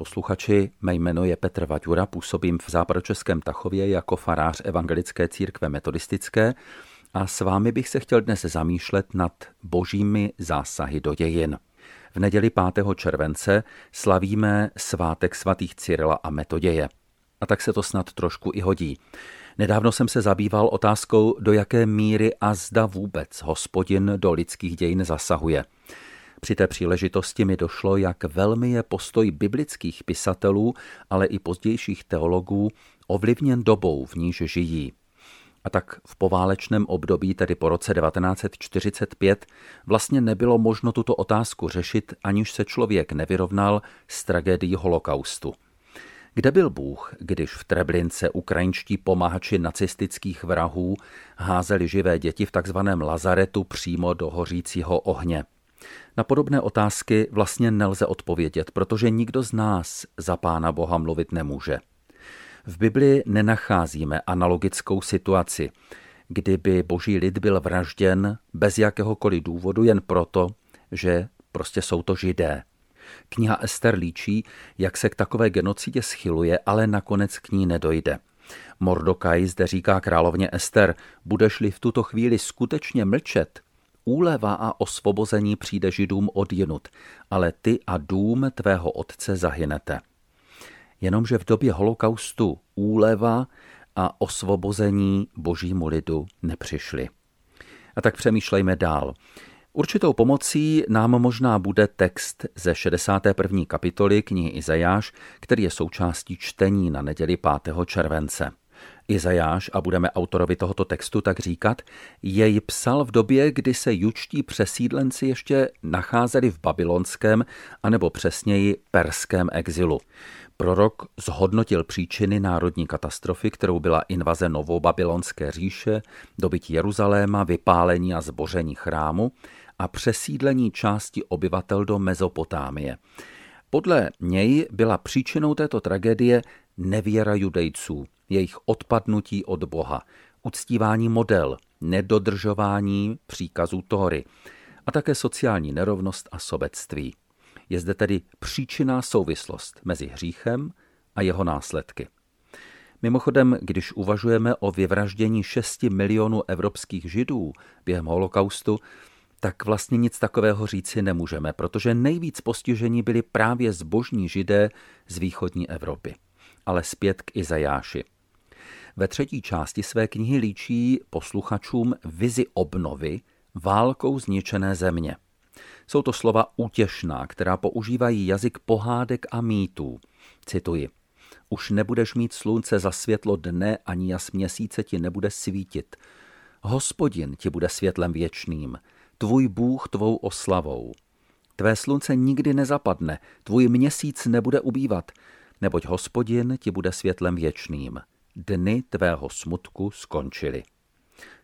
posluchači, mé jméno je Petr Vaďura, působím v západočeském Tachově jako farář Evangelické církve metodistické a s vámi bych se chtěl dnes zamýšlet nad božími zásahy do dějin. V neděli 5. července slavíme svátek svatých Cyrila a Metoděje. A tak se to snad trošku i hodí. Nedávno jsem se zabýval otázkou, do jaké míry a zda vůbec hospodin do lidských dějin zasahuje. Při té příležitosti mi došlo, jak velmi je postoj biblických pisatelů, ale i pozdějších teologů ovlivněn dobou, v níž žijí. A tak v poválečném období, tedy po roce 1945, vlastně nebylo možno tuto otázku řešit, aniž se člověk nevyrovnal s tragédií holokaustu. Kde byl Bůh, když v Treblince ukrajinští pomahači nacistických vrahů házeli živé děti v takzvaném lazaretu přímo do hořícího ohně? Na podobné otázky vlastně nelze odpovědět, protože nikdo z nás za Pána Boha mluvit nemůže. V Bibli nenacházíme analogickou situaci, kdyby boží lid byl vražděn bez jakéhokoliv důvodu jen proto, že prostě jsou to židé. Kniha Ester líčí, jak se k takové genocidě schyluje, ale nakonec k ní nedojde. Mordokaj zde říká královně Ester, budeš-li v tuto chvíli skutečně mlčet, úleva a osvobození přijde židům od jinut, ale ty a dům tvého otce zahynete. Jenomže v době holokaustu úleva a osvobození božímu lidu nepřišly. A tak přemýšlejme dál. Určitou pomocí nám možná bude text ze 61. kapitoly knihy Izajáš, který je součástí čtení na neděli 5. července. Izajáš, a budeme autorovi tohoto textu tak říkat, jej psal v době, kdy se jučtí přesídlenci ještě nacházeli v babylonském, anebo přesněji perském exilu. Prorok zhodnotil příčiny národní katastrofy, kterou byla invaze novobabylonské říše, dobytí Jeruzaléma, vypálení a zboření chrámu a přesídlení části obyvatel do Mezopotámie. Podle něj byla příčinou této tragédie nevěra judejců, jejich odpadnutí od Boha, uctívání model, nedodržování příkazů Tóry a také sociální nerovnost a sobectví. Je zde tedy příčinná souvislost mezi hříchem a jeho následky. Mimochodem, když uvažujeme o vyvraždění 6 milionů evropských židů během holokaustu, tak vlastně nic takového říci nemůžeme, protože nejvíc postižení byli právě zbožní židé z východní Evropy. Ale zpět k Izajáši. Ve třetí části své knihy líčí posluchačům vizi obnovy válkou zničené země. Jsou to slova útěšná, která používají jazyk pohádek a mýtů. Cituji. Už nebudeš mít slunce za světlo dne, ani jas měsíce ti nebude svítit. Hospodin ti bude světlem věčným, tvůj Bůh tvou oslavou. Tvé slunce nikdy nezapadne, tvůj měsíc nebude ubývat, neboť hospodin ti bude světlem věčným dny tvého smutku skončily.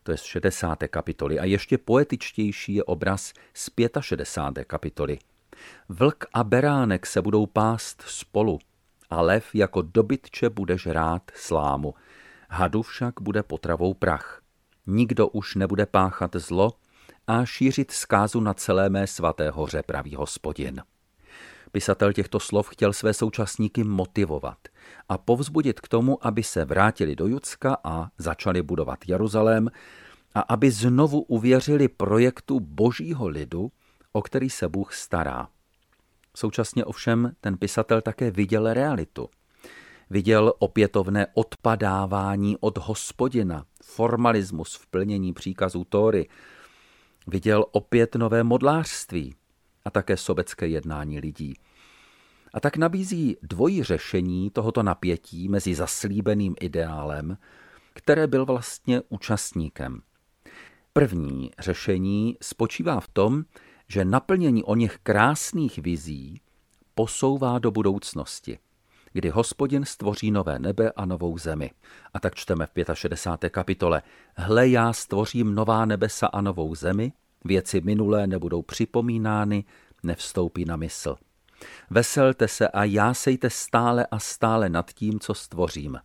To je z 60. kapitoly. A ještě poetičtější je obraz z 65. kapitoly. Vlk a beránek se budou pást spolu a lev jako dobytče bude žrát slámu. Hadu však bude potravou prach. Nikdo už nebude páchat zlo a šířit zkázu na celé mé svaté hoře, pravý hospodin. Pisatel těchto slov chtěl své současníky motivovat a povzbudit k tomu, aby se vrátili do Judska a začali budovat Jeruzalém a aby znovu uvěřili projektu božího lidu, o který se Bůh stará. Současně ovšem ten pisatel také viděl realitu. Viděl opětovné odpadávání od hospodina, formalismus v plnění příkazů Tóry. Viděl opět nové modlářství, a také sobecké jednání lidí. A tak nabízí dvojí řešení tohoto napětí mezi zaslíbeným ideálem, které byl vlastně účastníkem. První řešení spočívá v tom, že naplnění o něch krásných vizí posouvá do budoucnosti, kdy hospodin stvoří nové nebe a novou zemi. A tak čteme v 65. kapitole. Hle, já stvořím nová nebesa a novou zemi, Věci minulé nebudou připomínány, nevstoupí na mysl. Veselte se a jásejte stále a stále nad tím, co stvořím.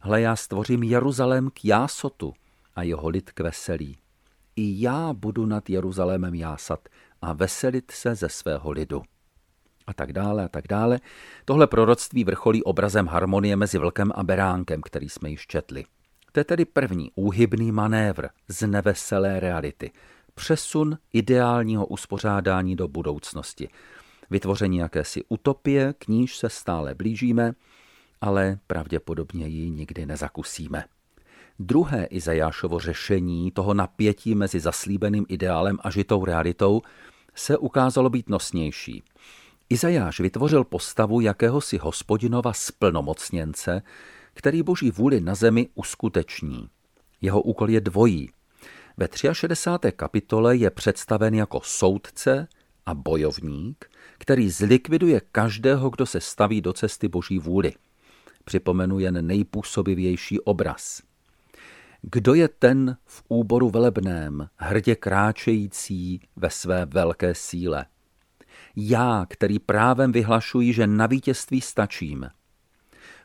Hle, já stvořím Jeruzalém k jásotu a jeho lid k veselí. I já budu nad Jeruzalémem jásat a veselit se ze svého lidu. a tak dále a tak dále. Tohle proroctví vrcholí obrazem harmonie mezi vlkem a beránkem, který jsme již četli. To je tedy první úhybný manévr z neveselé reality. Přesun ideálního uspořádání do budoucnosti. Vytvoření jakési utopie, k níž se stále blížíme, ale pravděpodobně ji nikdy nezakusíme. Druhé Izajášovo řešení toho napětí mezi zaslíbeným ideálem a žitou realitou se ukázalo být nosnější. Izajáš vytvořil postavu jakéhosi hospodinova splnomocněnce, který boží vůli na zemi uskuteční. Jeho úkol je dvojí. Ve 63. kapitole je představen jako soudce a bojovník, který zlikviduje každého, kdo se staví do cesty boží vůli. Připomenu jen nejpůsobivější obraz. Kdo je ten v úboru velebném, hrdě kráčející ve své velké síle? Já, který právem vyhlašuji, že na vítězství stačím.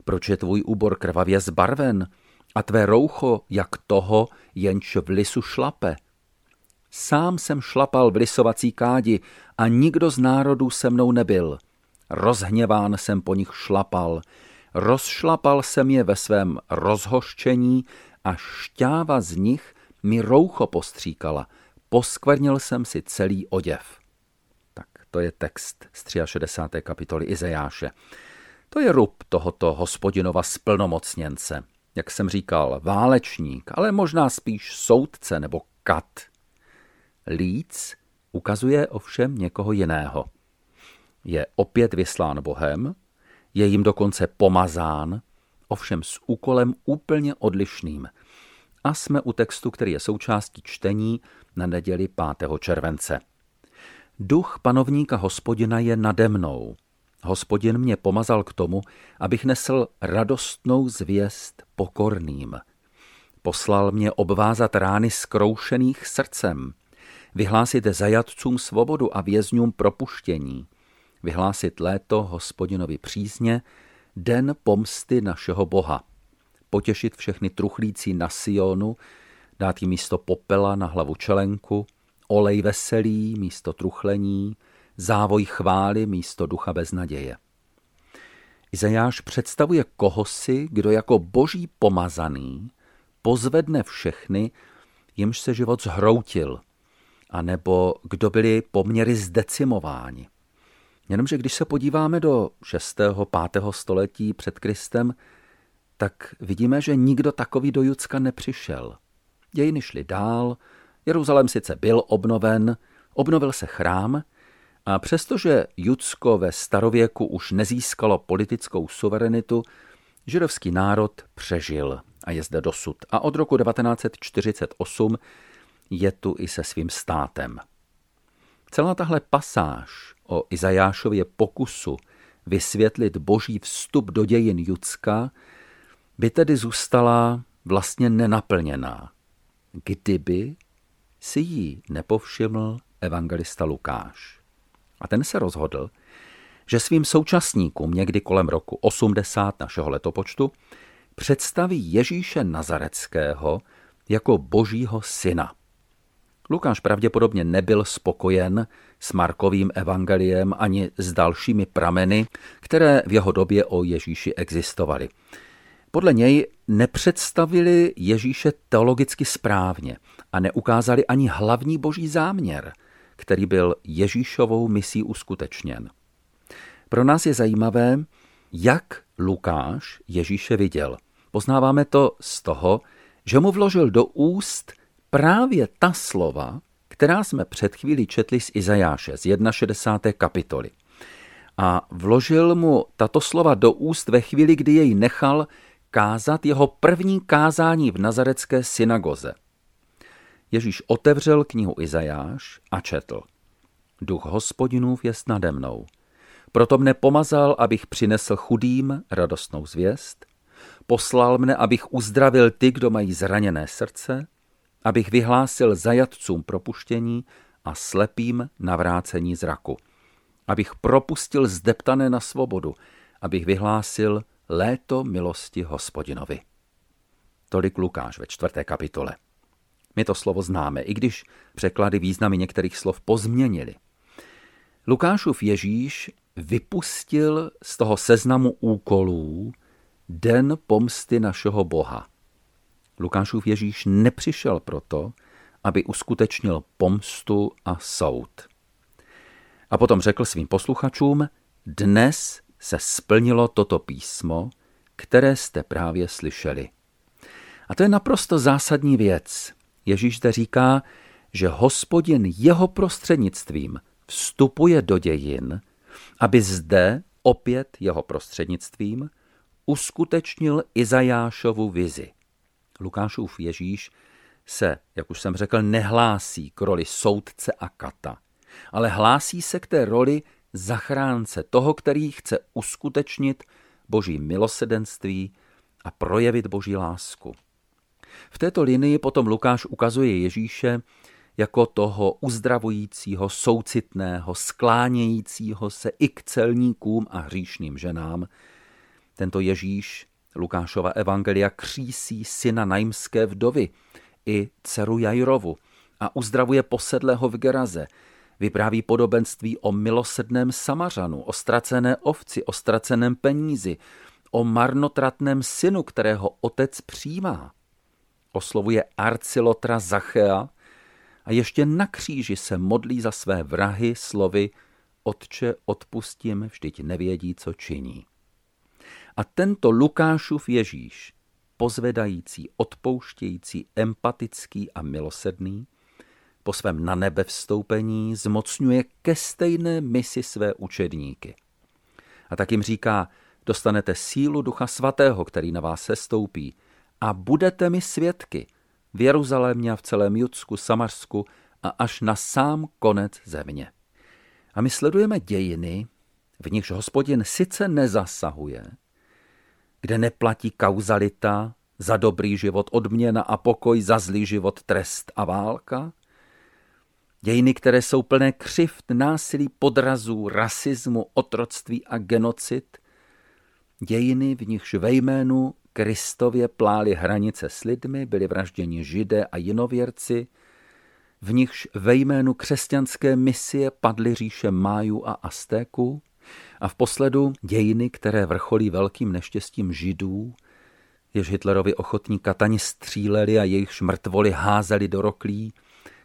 Proč je tvůj úbor krvavě zbarven a tvé roucho jak toho, jenž v lisu šlape? Sám jsem šlapal v lisovací kádi a nikdo z národů se mnou nebyl. Rozhněván jsem po nich šlapal, rozšlapal jsem je ve svém rozhoščení a šťáva z nich mi roucho postříkala. Poskvrnil jsem si celý oděv. Tak to je text z 63. kapitoly Izajáše. To je rub tohoto hospodinova splnomocněnce. Jak jsem říkal, válečník, ale možná spíš soudce nebo kat. Líc ukazuje ovšem někoho jiného. Je opět vyslán Bohem, je jim dokonce pomazán, ovšem s úkolem úplně odlišným. A jsme u textu, který je součástí čtení na neděli 5. července. Duch panovníka hospodina je nade mnou. Hospodin mě pomazal k tomu, abych nesl radostnou zvěst pokorným. Poslal mě obvázat rány skroušených srdcem, vyhlásit zajatcům svobodu a vězňům propuštění, vyhlásit léto hospodinovi přízně, den pomsty našeho Boha, potěšit všechny truchlící na Sionu, dát jí místo popela na hlavu čelenku, olej veselý místo truchlení, závoj chvály místo ducha beznaděje. Izajáš představuje kohosi, kdo jako boží pomazaný pozvedne všechny, jimž se život zhroutil, anebo kdo byli poměry zdecimováni. Jenomže když se podíváme do 6. 5. století před Kristem, tak vidíme, že nikdo takový do Judska nepřišel. Dějiny šly dál, Jeruzalém sice byl obnoven, obnovil se chrám, a přestože Judsko ve starověku už nezískalo politickou suverenitu, židovský národ přežil a je zde dosud. A od roku 1948 je tu i se svým státem. Celá tahle pasáž o Izajášově pokusu vysvětlit boží vstup do dějin Judska by tedy zůstala vlastně nenaplněná, kdyby si ji nepovšiml evangelista Lukáš. A ten se rozhodl, že svým současníkům někdy kolem roku 80 našeho letopočtu představí Ježíše Nazareckého jako božího syna. Lukáš pravděpodobně nebyl spokojen s Markovým evangeliem ani s dalšími prameny, které v jeho době o Ježíši existovaly. Podle něj nepředstavili Ježíše teologicky správně a neukázali ani hlavní boží záměr, který byl Ježíšovou misí uskutečněn. Pro nás je zajímavé, jak Lukáš Ježíše viděl. Poznáváme to z toho, že mu vložil do úst právě ta slova, která jsme před chvílí četli z Izajáše, z 61. kapitoly. A vložil mu tato slova do úst ve chvíli, kdy jej nechal kázat jeho první kázání v nazarecké synagoze. Ježíš otevřel knihu Izajáš a četl. Duch hospodinův je nade mnou. Proto mne pomazal, abych přinesl chudým radostnou zvěst, poslal mne, abych uzdravil ty, kdo mají zraněné srdce, abych vyhlásil zajatcům propuštění a slepým navrácení zraku, abych propustil zdeptané na svobodu, abych vyhlásil léto milosti hospodinovi. Tolik Lukáš ve čtvrté kapitole. My to slovo známe, i když překlady významy některých slov pozměnili. Lukášův Ježíš vypustil z toho seznamu úkolů den pomsty našeho Boha. Lukášův Ježíš nepřišel proto, aby uskutečnil pomstu a soud. A potom řekl svým posluchačům, dnes se splnilo toto písmo, které jste právě slyšeli. A to je naprosto zásadní věc. Ježíš zde říká, že hospodin jeho prostřednictvím vstupuje do dějin, aby zde opět jeho prostřednictvím uskutečnil Izajášovu vizi. Lukášův Ježíš se, jak už jsem řekl, nehlásí k roli soudce a kata, ale hlásí se k té roli zachránce, toho, který chce uskutečnit boží milosedenství a projevit boží lásku. V této linii potom Lukáš ukazuje Ježíše jako toho uzdravujícího, soucitného, sklánějícího se i k celníkům a hříšným ženám. Tento Ježíš Lukášova evangelia křísí syna najmské vdovy i dceru Jajrovu a uzdravuje posedlého v Geraze. Vypráví podobenství o milosedném samařanu, o ztracené ovci, o ztraceném penízi, o marnotratném synu, kterého otec přijímá. Oslovuje arcilotra Zachea a ještě na kříži se modlí za své vrahy slovy Otče, odpustím, vždyť nevědí, co činí. A tento Lukášův Ježíš, pozvedající, odpouštějící, empatický a milosedný, po svém na nebe vstoupení zmocňuje ke stejné misi své učedníky. A tak jim říká, dostanete sílu Ducha Svatého, který na vás sestoupí, a budete mi svědky v Jeruzalémě a v celém Judsku, Samarsku a až na sám konec země. A my sledujeme dějiny, v nichž hospodin sice nezasahuje, kde neplatí kauzalita, za dobrý život odměna a pokoj, za zlý život trest a válka? Dějiny, které jsou plné křivt, násilí, podrazů, rasismu, otroctví a genocid? Dějiny, v nichž ve jménu Kristově pláli hranice s lidmi, byli vražděni židé a jinověrci, v nichž ve jménu křesťanské misie padly říše Májů a Aztéků, a v posledu dějiny, které vrcholí velkým neštěstím židů, jež Hitlerovi ochotní katani stříleli a jejich mrtvoli házeli do roklí,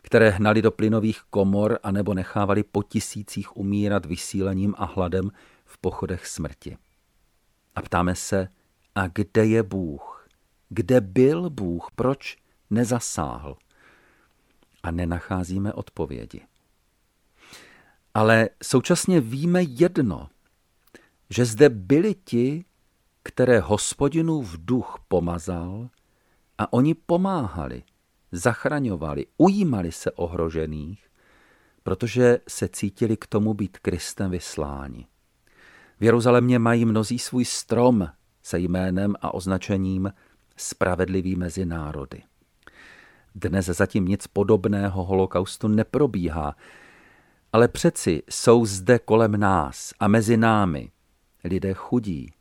které hnali do plynových komor anebo nechávali po tisících umírat vysílením a hladem v pochodech smrti. A ptáme se, a kde je Bůh? Kde byl Bůh? Proč nezasáhl? A nenacházíme odpovědi. Ale současně víme jedno, že zde byli ti, které hospodinův duch pomazal a oni pomáhali, zachraňovali, ujímali se ohrožených, protože se cítili k tomu být Kristem vysláni. V Jeruzalémě mají mnozí svůj strom se jménem a označením Spravedlivý mezi národy. Dnes zatím nic podobného holokaustu neprobíhá, ale přeci jsou zde kolem nás a mezi námi lidé chudí,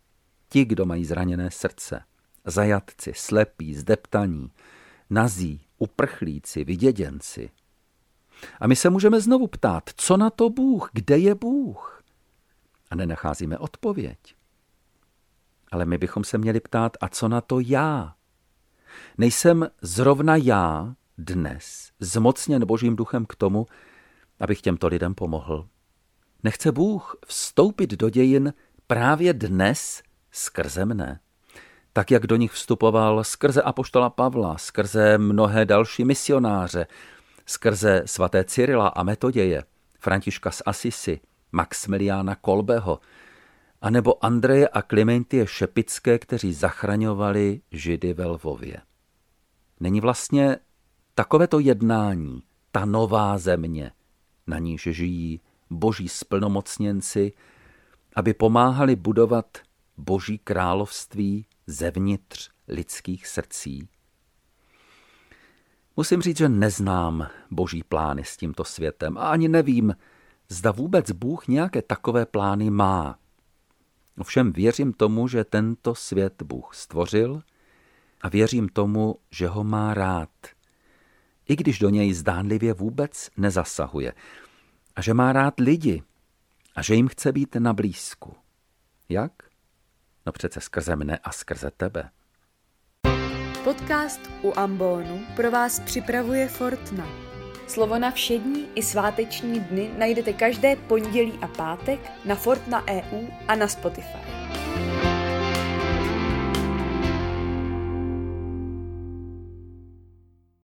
ti, kdo mají zraněné srdce, zajatci, slepí, zdeptaní, nazí, uprchlíci, vyděděnci. A my se můžeme znovu ptát, co na to Bůh, kde je Bůh? A nenacházíme odpověď. Ale my bychom se měli ptát, a co na to já? Nejsem zrovna já dnes zmocněn Božím duchem k tomu, abych těmto lidem pomohl. Nechce Bůh vstoupit do dějin právě dnes skrze mne. Tak, jak do nich vstupoval skrze apoštola Pavla, skrze mnohé další misionáře, skrze svaté Cyrila a Metoděje, Františka z Asisi, Maximiliána Kolbeho, anebo Andreje a Klementie Šepické, kteří zachraňovali Židy ve Lvově. Není vlastně takovéto jednání, ta nová země, na níž žijí boží splnomocněnci, aby pomáhali budovat boží království zevnitř lidských srdcí. Musím říct, že neznám boží plány s tímto světem a ani nevím, zda vůbec Bůh nějaké takové plány má. Ovšem věřím tomu, že tento svět Bůh stvořil a věřím tomu, že ho má rád, i když do něj zdánlivě vůbec nezasahuje. A že má rád lidi, a že jim chce být na blízku. Jak? No přece skrze mne a skrze tebe. Podcast u Ambonu pro vás připravuje Fortna. Slovo na všední i sváteční dny najdete každé pondělí a pátek na Fortna EU a na Spotify.